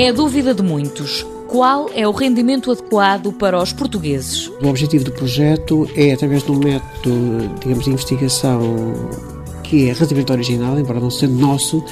É a dúvida de muitos. Qual é o rendimento adequado para os portugueses? O objetivo do projeto é, através de um método, digamos, de investigação que é relativamente original, embora não sendo nosso,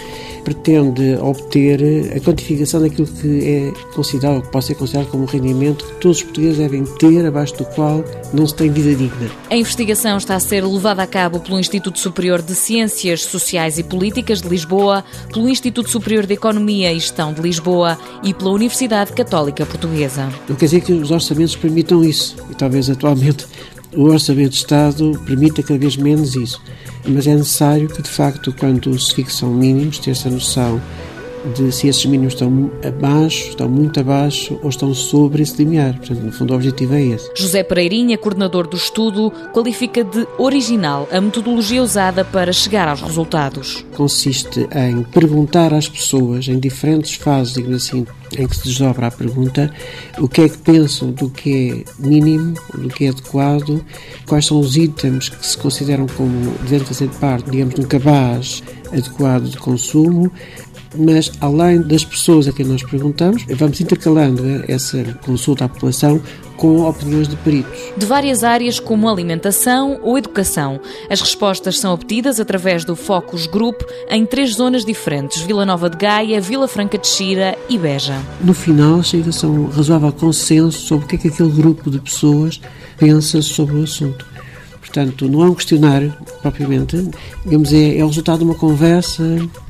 pretende obter a quantificação daquilo que é considerado, ou que pode ser considerado como um rendimento que todos os portugueses devem ter, abaixo do qual não se tem vida digna. A investigação está a ser levada a cabo pelo Instituto Superior de Ciências Sociais e Políticas de Lisboa, pelo Instituto Superior de Economia e Gestão de Lisboa e pela Universidade Católica Portuguesa. Não quer dizer que os orçamentos permitam isso, e talvez atualmente o Orçamento de Estado permita cada vez menos isso mas é necessário que, de facto, quando se fixam mínimos, ter essa noção de se esses mínimos estão abaixo, estão muito abaixo ou estão sobre esse limiar. Portanto, no fundo, o objetivo é esse. José Pereirinha, coordenador do estudo, qualifica de original a metodologia usada para chegar aos resultados. Consiste em perguntar às pessoas, em diferentes fases, digamos assim, em que se desdobra a pergunta, o que é que pensam do que é mínimo, do que é adequado, quais são os itens que se consideram como devendo fazer parte, digamos, de um cabaz adequado de consumo, mas além das pessoas a quem nós perguntamos, vamos intercalando essa consulta à população com opiniões de peritos. De várias áreas como alimentação ou educação. As respostas são obtidas através do Focus Group em três zonas diferentes: Vila Nova de Gaia, Vila Franca de Xira e Beja. No final, chega-se a um razoável consenso sobre o que é que aquele grupo de pessoas pensa sobre o assunto. Portanto, não é um questionário propriamente, digamos, é, é o resultado de uma conversa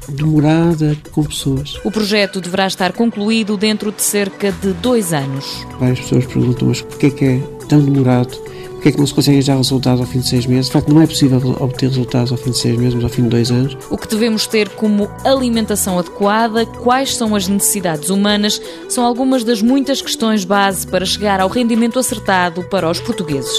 demorada com pessoas. O projeto deverá estar concluído dentro de cerca de dois anos. Várias pessoas perguntam, mas porquê é que é tão demorado? Porquê é que não se conseguem já resultados ao fim de seis meses? De facto, não é possível obter resultados ao fim de seis meses, mas ao fim de dois anos. O que devemos ter como alimentação adequada, quais são as necessidades humanas, são algumas das muitas questões base para chegar ao rendimento acertado para os portugueses.